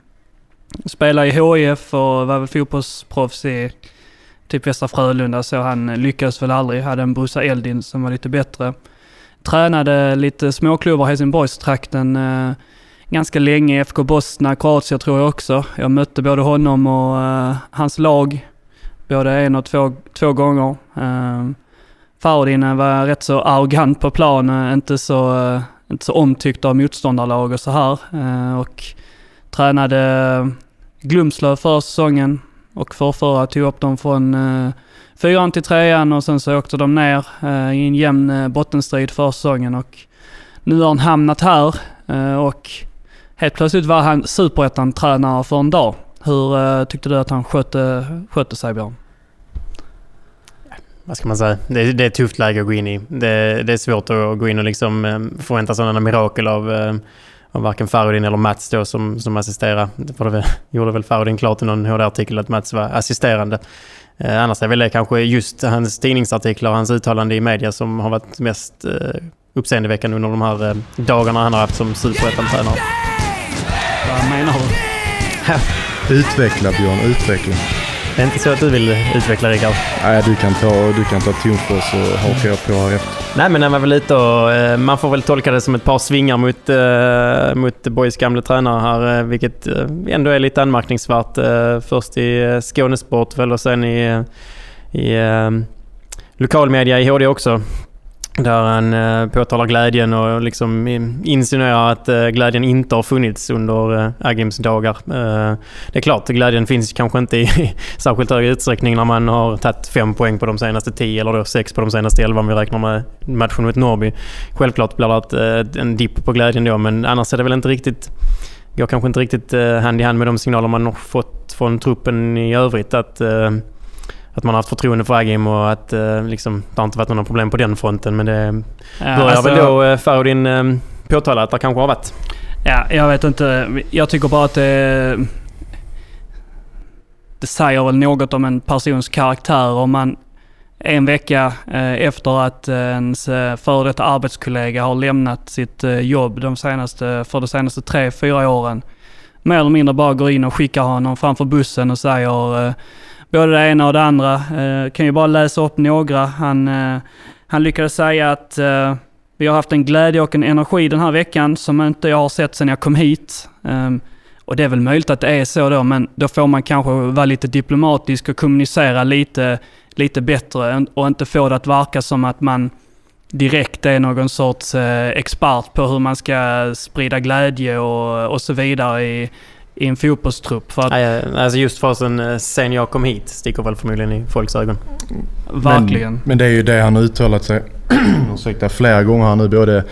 Spelade i HIF och var väl fotbollsproffs i typ Västra Frölunda så han lyckades väl aldrig. Hade en Brusa Eldin som var lite bättre. Tränade lite småklubbar i Helsingborgstrakten eh, ganska länge. FK Bosna, Kroatien tror jag också. Jag mötte både honom och eh, hans lag både en och två, två gånger. Eh, Farodin var rätt så arrogant på plan, eh, inte så, eh, inte så omtyckt av motståndarlag och så här. Eh, och Tränade eh, Glumslöv förra säsongen och förrförra tog upp dem från eh, fyran till trean och sen så åkte de ner eh, i en jämn eh, bottenstrid förra säsongen och nu har han hamnat här eh, och helt plötsligt var han superettan-tränare för en dag. Hur eh, tyckte du att han skötte, skötte sig Björn? vad ska man säga? Det är, det är ett tufft läge att gå in i. Det, det är svårt att gå in och liksom eh, förvänta sådana mirakel av eh, av varken Farudin eller Mats då som, som assisterade. För det gjorde väl Farudin klart i någon HD-artikel att Mats var assisterande. Eh, annars är väl det kanske just hans tidningsartiklar och hans uttalande i media som har varit mest eh, uppseendeväckande under de här eh, dagarna han har haft som superettan-tränare. Vad menar du? utveckla Björn, utveckla. Det är inte så att du vill utveckla Rickard? Nej, du kan ta, du kan ta Tonfors och haka på här efter. Nej, men den var väl lite och, eh, Man får väl tolka det som ett par svingar mot, uh, mot Boys gamla tränare här, uh, vilket uh, ändå är lite anmärkningsvärt. först i Skånesport väl och sen i, i lokalmedia i HD också. Där han eh, påtalar glädjen och liksom insinuerar att eh, glädjen inte har funnits under eh, Agims dagar. Eh, det är klart, glädjen finns kanske inte i särskilt hög utsträckning när man har tagit fem poäng på de senaste tio eller då sex på de senaste elva om vi räknar med matchen mot Norrby. Självklart blir det ett, eh, en dipp på glädjen då men annars är det väl inte riktigt går kanske inte riktigt eh, hand i hand med de signaler man har fått från truppen i övrigt. att eh, att man har haft förtroende för Agim och att eh, liksom, det har inte varit några problem på den fronten. Men det ja, börjar alltså, väl då eh, Farudin eh, påtala att det kanske har varit. Ja, jag vet inte. Jag tycker bara att det... Det säger väl något om en persons karaktär om man en vecka eh, efter att ens eh, före detta arbetskollega har lämnat sitt eh, jobb de senaste, för de senaste tre, fyra åren mer eller mindre bara går in och skickar honom framför bussen och säger både det ena och det andra. Eh, kan ju bara läsa upp några. Han, eh, han lyckades säga att eh, vi har haft en glädje och en energi den här veckan som inte jag har sett sedan jag kom hit. Ehm, och det är väl möjligt att det är så då, men då får man kanske vara lite diplomatisk och kommunicera lite, lite bättre och inte få det att verka som att man direkt är någon sorts eh, expert på hur man ska sprida glädje och, och så vidare i, i en fotbollstrupp. För att, Nej, alltså just fasen eh, sen jag kom hit sticker väl förmodligen i folks ögon. verkligen. Men, men det är ju det han uttalat sig ursäkta, flera gånger här nu. Både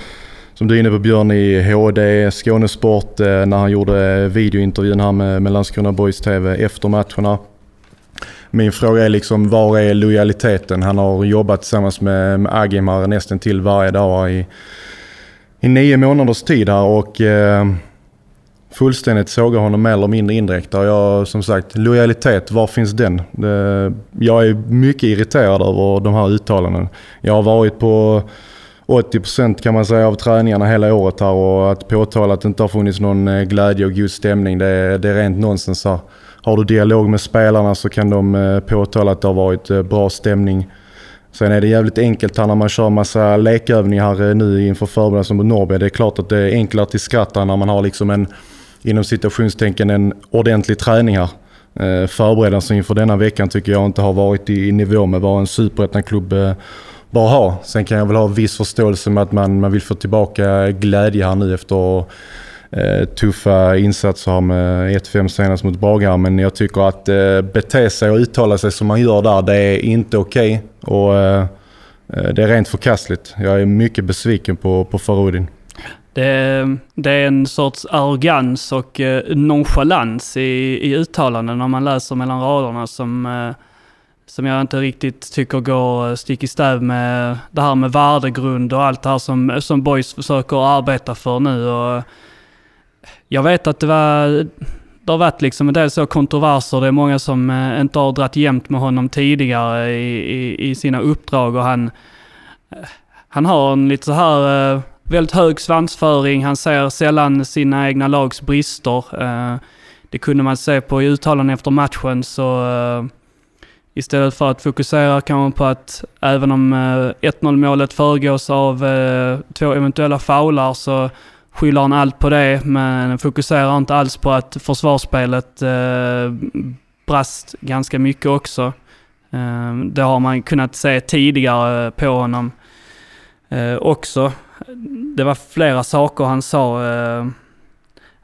som du är inne på Björn i HD, Skånesport, eh, när han gjorde videointervjun här med, med Landskrona Boys TV efter matcherna. Min fråga är liksom, var är lojaliteten? Han har jobbat tillsammans med, med Agim här nästan till varje dag i, i nio månaders tid här och eh, fullständigt sågar honom mer eller mindre indirekt. Och jag, som sagt, lojalitet, var finns den? Det, jag är mycket irriterad över de här uttalandena. Jag har varit på 80% kan man säga av träningarna hela året här och att påtala att det inte har funnits någon eh, glädje och god stämning, det, det är rent nonsens här. Har du dialog med spelarna så kan de eh, påtala att det har varit eh, bra stämning. Sen är det jävligt enkelt här när man kör massa lekövningar nu inför förberedelsen mot Norrby. Det är klart att det är enklare till skratt när man har liksom en, inom situationstänken en ordentlig träning här. Eh, förberedelsen inför denna veckan tycker jag inte har varit i nivå med vad en superettan-klubb eh, bör ha. Sen kan jag väl ha viss förståelse med att man, man vill få tillbaka glädje här nu efter eh, tuffa insatser här med 1-5 senast mot Brage. Men jag tycker att eh, bete sig och uttala sig som man gör där, det är inte okej. Okay. Och eh, eh, det är rent förkastligt. Jag är mycket besviken på, på Farudin. Det, det, är en sorts arrogans och eh, nonchalans i, i uttalanden när man läser mellan raderna som eh, som jag inte riktigt tycker går eh, stick i stäv med det här med värdegrund och allt det här som, som Boys försöker arbeta för nu. Och eh, jag vet att det var det har varit liksom en del så kontroverser. Det är många som eh, inte har dratt jämt med honom tidigare i, i, i sina uppdrag och han, eh, han har en lite så här väldigt hög svansföring. Han ser sällan sina egna lags brister. Eh, det kunde man se på i uttalanden efter matchen så eh, Istället för att fokusera kanske på att även om eh, 1-0 målet föregås av två eventuella faular så skyller han allt på det men fokuserar inte alls på att försvarsspelet brast ganska mycket också. Det har man kunnat se tidigare på honom också. Det var flera saker han sa eh,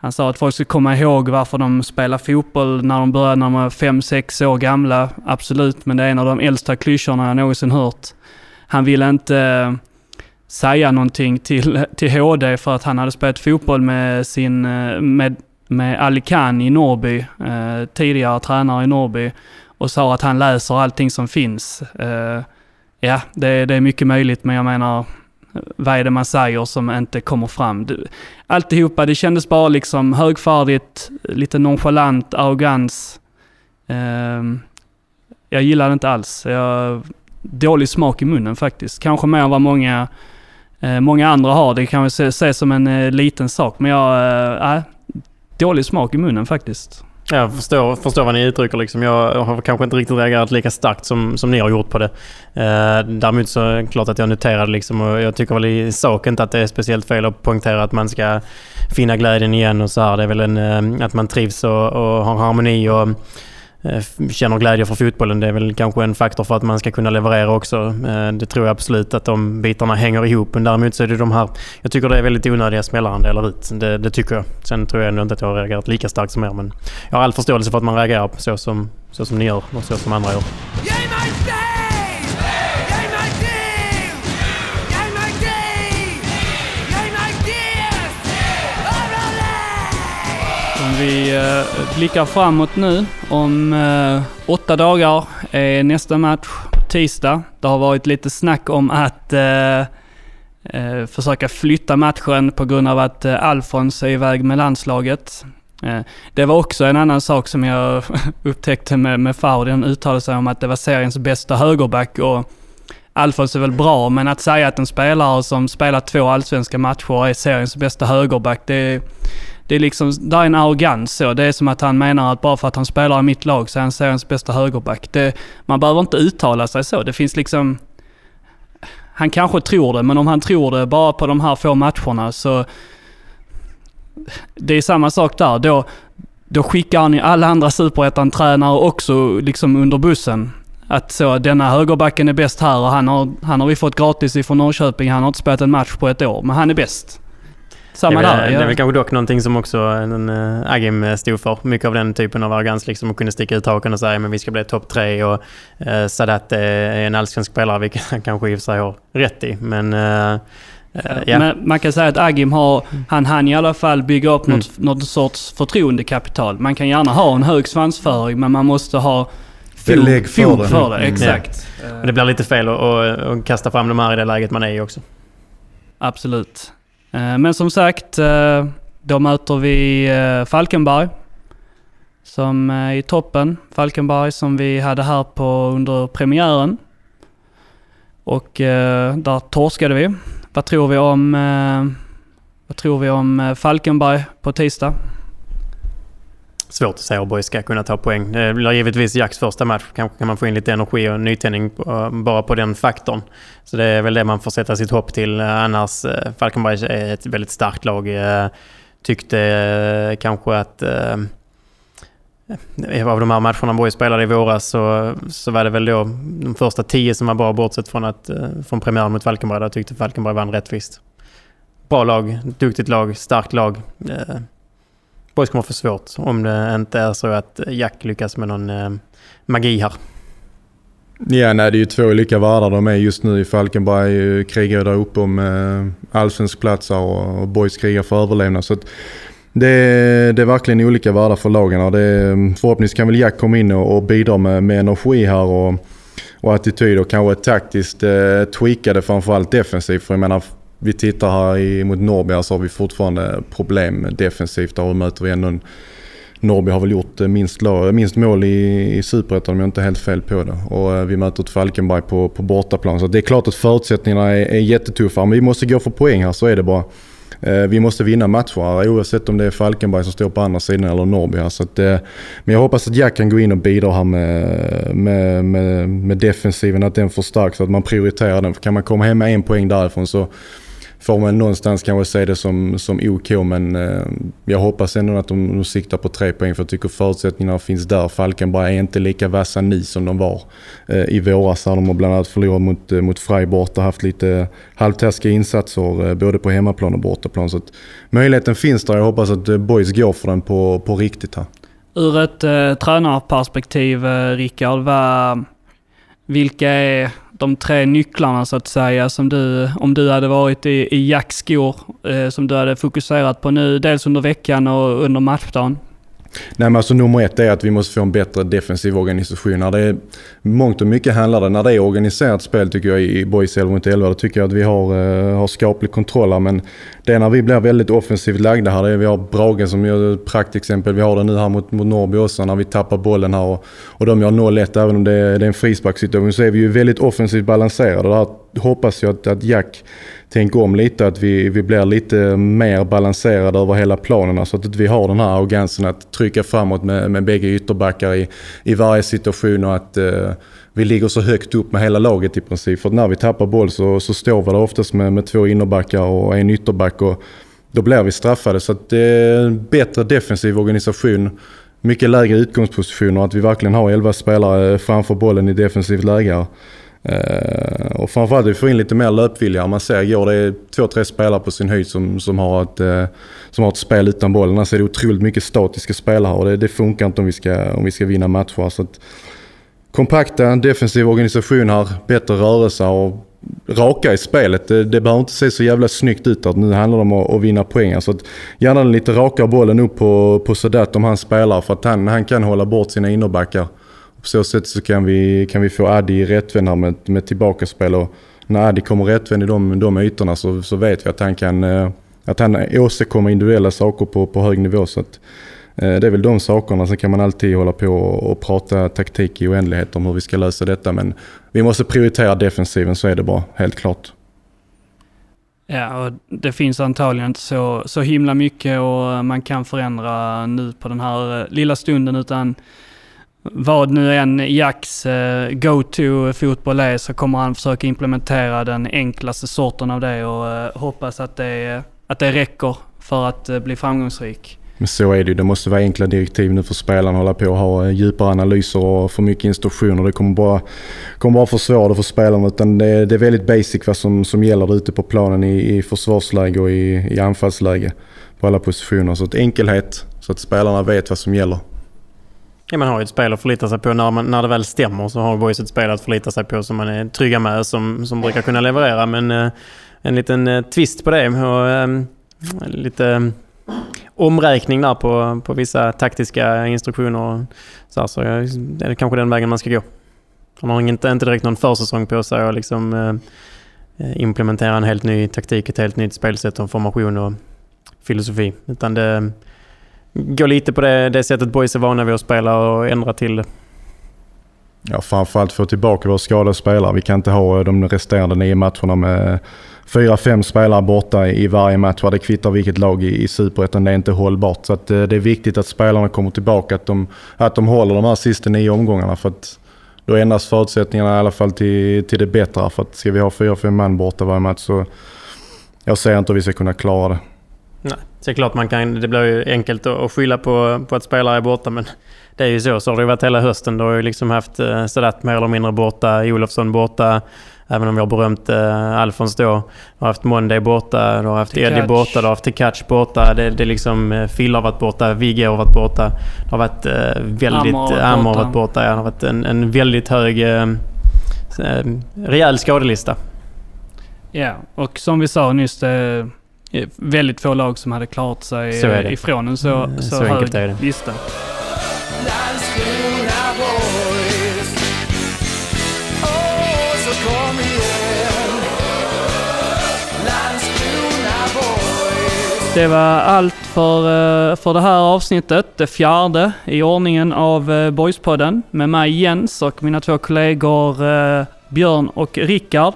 han sa att folk ska komma ihåg varför de spelar fotboll när de började när de var 5-6 år gamla. Absolut, men det är en av de äldsta klyschorna jag någonsin hört. Han ville inte eh, säga någonting till, till HD för att han hade spelat fotboll med sin, eh, med, med Ali Khan i Norrby, eh, tidigare tränare i Norrby, och sa att han läser allting som finns. Eh, ja, det, det är mycket möjligt, men jag menar, vad är det man säger som inte kommer fram? Alltihopa, det kändes bara liksom högfärdigt, lite nonchalant, arrogans. Ehm, jag gillade inte alls. Jag, dålig smak i munnen faktiskt. Kanske mer än vad många, eh, många andra har. Det kan vi se, se som en eh, liten sak, men jag... Eh, äh, dålig smak i munnen faktiskt. Jag förstår, förstår vad ni uttrycker. Liksom. Jag har kanske inte riktigt reagerat lika starkt som, som ni har gjort på det. Eh, däremot så är det klart att jag noterade liksom, och jag tycker väl i sak inte att det är speciellt fel att poängtera att man ska finna glädjen igen och så här. Det är väl en, eh, att man trivs och, och har harmoni och Eh, känner glädje för fotbollen. Det är väl kanske en faktor för att man ska kunna leverera också. Eh, det tror jag absolut att de bitarna hänger ihop. Men däremot så är det de här... Jag tycker det är väldigt onödiga smällar han delar ut. Det, det, tycker jag. Sen tror jag ändå inte att jag har reagerat lika starkt som er. Men jag har all förståelse för att man reagerar så som, så som ni gör och så som andra gör. Yeah! Blickar framåt nu. Om eh, åtta dagar är nästa match tisdag. Det har varit lite snack om att eh, eh, försöka flytta matchen på grund av att eh, Alfons är iväg med landslaget. Eh, det var också en annan sak som jag upptäckte med, med Fardi. Han uttalade sig om att det var seriens bästa högerback och Alfons är väl bra, men att säga att en spelare som spelar två allsvenska matcher är seriens bästa högerback, det det är liksom, där är en arrogans så. Det är som att han menar att bara för att han spelar i mitt lag så är han seriens bästa högerback. Det, man behöver inte uttala sig så. Det finns liksom... Han kanske tror det, men om han tror det bara på de här få matcherna så... Det är samma sak där. Då, då skickar han ju alla andra superettan-tränare också liksom under bussen. att så, denna högerbacken är bäst här och han har, han har vi fått gratis ifrån Norrköping. Han har inte spelat en match på ett år, men han är bäst. Samma det är, där. ja. Det är väl kanske dock någonting som också en, uh, Agim stod för. Mycket av den typen av arrogans, liksom att kunna sticka ut hakan och säga men vi ska bli topp tre och uh, Sadat är en allsvensk spelare, vilket han kanske i och för sig har rätt i. Men uh, ja. Men man kan säga att Agim har, han hann i alla fall bygga upp Mm. något, något sorts förtroendekapital. Man kan gärna ha en hög svansföring men man måste ha fog, för det. för det. Mm. Exakt. Men det blir lite fel att, att, att kasta fram de här i det läget man är i också. Absolut. Eh, men som sagt, eh, då möter vi eh, Falkenberg. Som är i toppen. Falkenberg som vi hade här på under premiären. Och där torskade vi. Vad tror vi om, vad tror vi om Falkenberg på tisdag? Svårt att säga hur Borg ska kunna ta poäng. Det blir givetvis Jacks första match. Kanske kan man få in lite energi och nytändning bara på den faktorn. Så det är väl det man får sätta sitt hopp till. Annars, eh, Falkenberg är ett väldigt starkt lag. Eh, tyckte eh, kanske att av de här matcherna Borg spelade i våras så, så var det väl då de första tio som var bra bortsett från, att, från premiären mot Falkenberg. Där tyckte Falkenberg vann rättvist. Bra lag, duktigt lag, starkt lag. Boys kommer få svårt om det inte är så att Jack lyckas med någon eh, magi här. Ja, nej, det är ju två olika världar de är just nu. i Falkenberg krigar krigar där uppe om eh, allsvensk plats och, och Boys krigar för överlevnad. Så att det, är- det är verkligen olika världar för lagen. här. Det, förhoppningsvis kan väl Jack komma in och, och bidra med, med energi här och, och attityd och kanske taktiskt eh, tweaka det framförallt defensivt. För jag menar, vi tittar här i, mot Norrby så har vi fortfarande problem defensivt. Där möter vi ändå en Norrby har väl gjort eh, minst, eh, minst mål i, i Superettan om jag inte är helt fel på det. Och eh, vi möter ett Falkenberg på, på bortaplan. Så det är klart att förutsättningarna är, är jättetuffa. Men vi måste gå för poäng här, så är det bara. Vi måste vinna matcher här, oavsett om det är Falkenberg som står på andra sidan eller Norrby. Här. Så att, men jag hoppas att Jack kan gå in och bidra här med, med, med, med defensiven, att den förstärks, så att man prioriterar den. För kan man komma hem med en poäng därifrån så får man någonstans kanske se det som, som OK men eh, jag hoppas ändå att de, de siktar på tre poäng för jag tycker förutsättningarna finns där. Falkenberg är inte lika vassa nu som de var eh, i våras. De har bland annat förlorat mot, eh, mot Freiburg och haft lite halvtaskiga insatser eh, både på hemmaplan och bortaplan. Så att möjligheten finns där. Jag hoppas att eh, Boys går för den på, på riktigt här. Ur ett eh, tränarperspektiv, eh, Rickard, vad, vilka är de tre nycklarna så att säga som du, om du hade varit i, i Jacks skor, eh, som du hade fokuserat på nu, dels under veckan och under matchdagen? Nej, men alltså nummer ett är att vi måste få en bättre defensiv organisation. När det är, mångt och mycket handlar det, när det är organiserat spel tycker jag i Boys 11 mot 11, då tycker jag att vi har, eh, har skaplig kontroll här. Men det är när vi blir väldigt offensivt lagda här. Det är, vi har Brage som gör ett praktexempel. Vi har det nu här mot, mot Norrby också när vi tappar bollen här. Och, och de gör 0-1 även om det är, det är en frisparkssituation. Så är vi ju väldigt offensivt balanserade. Och hoppas jag att, att Jack tänka om lite. Att vi, vi blir lite mer balanserade över hela planen. Så att vi har den här arrogansen att trycka framåt med, med bägge ytterbackar i, i varje situation. Och att eh, vi ligger så högt upp med hela laget i princip. För när vi tappar boll så, så står vi där oftast med, med två innerbackar och en ytterback. Och då blir vi straffade. Så att det är en bättre defensiv organisation. Mycket lägre utgångspositioner. Att vi verkligen har 11 spelare framför bollen i defensivt läge. Eh, och framförallt att vi får in lite mer löpvilja. Man ser igår det är två, tre spelare på sin höjd som, som, har, ett, eh, som har ett spel utan bollen. Alltså, Annars är det otroligt mycket statiska spelare och det, det funkar inte om vi ska, om vi ska vinna matcher. Så att, kompakta, defensiv organisation här, bättre rörelse och raka i spelet. Det, det behöver inte se så jävla snyggt ut att nu handlar det om att, att vinna poäng. Så att gärna lite raka bollen upp på, på Sadat om han spelar för att han, han kan hålla bort sina innerbackar. På så sätt så kan vi, kan vi få Adi i rättvänd här med, med tillbakaspel. Och när Adi kommer rättvänd i de, de ytorna så, så vet vi att han kan eh, att han åstadkommer individuella saker på, på hög nivå. Så att, eh, det är väl de sakerna. Sen kan man alltid hålla på och, och prata taktik i oändlighet om hur vi ska lösa detta. Men vi måste prioritera defensiven, så är det bara. Helt klart. Ja, och det finns antagligen inte så, så himla mycket och man kan förändra nu på den här eh, lilla stunden utan vad nu än Jacks eh, go-to-fotboll är så kommer han försöka implementera den enklaste sorten av det och eh, hoppas att det, eh, att det räcker för att bli framgångsrik. Men så är det ju. Det måste vara enkla direktiv nu för spelarna att hålla på och ha djupare analyser och för mycket instruktioner. Det kommer bara, kommer bara försvåra det för spelarna. Utan det, det är väldigt basic vad som, som gäller ute på planen i, i försvarsläge och i, i anfallsläge på alla positioner. Så att enkelhet så att spelarna vet vad som gäller. Ja, man har ju ett spel att förlita sig på när, man, när det väl stämmer. Så har Boys ett spel att förlita sig på som man är trygga med, som, som brukar kunna leverera. Men eh, en liten eh, twist på det och eh, lite eh, omräkning där på, på vissa taktiska instruktioner. Så, här, så eh, är det kanske den vägen man ska gå. Han har inte, inte direkt någon försäsong på sig att liksom eh, eh implementera en helt ny taktik, ett helt nytt spelsätt och formation och filosofi. Utan det går lite på det, det sättet boys är vana vid att spela och ändra till det. Ja, framförallt få tillbaka våra skadade spelare. Vi kan inte ha de resterande nio matcherna med fyra, fem spelare borta i varje match. Det kvittar vilket lag i, i Superettan. Det är inte hållbart. Så eh, det är viktigt att spelarna kommer tillbaka. Att de, att de håller de här sista nio omgångarna. För att då ändras förutsättningarna i alla fall till, till det bättre. För att ska vi ha fyra, fem man borta varje match så jag ser inte hur vi ska kunna klara det. Nej, så är klart man kan, det blir ju enkelt att skylla på, på att spelare är borta men det är ju så. Så har det varit hela hösten. Du har ju liksom haft eh, Sadat mer eller mindre borta, Olofsson borta. Även om vi har berömt eh, Alfons då. Du har haft Monday borta, du har haft Eddie borta, du har haft Tikac borta. Det, det liksom, eh, Phil har varit borta, Vigge har varit borta. Det har varit eh, väldigt... Amor har varit borta. Ja. Det har varit en, en väldigt hög... Eh, eh rejäl skadelista. Ja, och som vi sa nyss, det väldigt få lag som hade klarat sig ifrån en så, så, så hög lista. Det var allt för, eh, för det här avsnittet, det fjärde i ordningen av eh, Boyspodden med mig Jens och mina två kollegor eh, Björn och Rickard.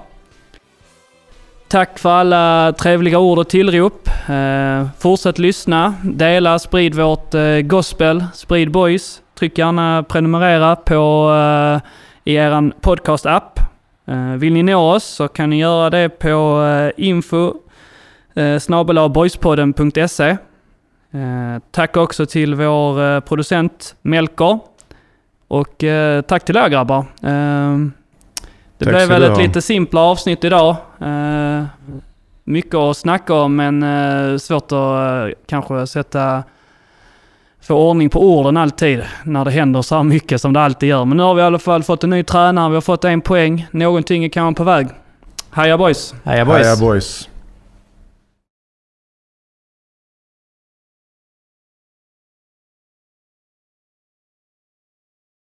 Tack för alla trevliga ord och tillrop. Eh, fortsätt lyssna, dela, sprid vårt eh, gospel, sprid boys. Tryck gärna prenumerera på eh, i er podcast-app. Vill ni nå oss så kan ni göra det på info eh, Eh, tack också till vår eh, producent Melker. Och eh, tack till er grabbar. Eh, det tack blev väl ett lite simplare avsnitt idag. Eh, mycket att snacka om men eh, svårt att kanske sätta få ordning på orden alltid när det händer så här mycket som det alltid gör. Men nu har vi i alla fall fått en ny tränare, vi har fått en poäng. Någonting är kanske på väg. Heja boys! Heja boys! Heja boys.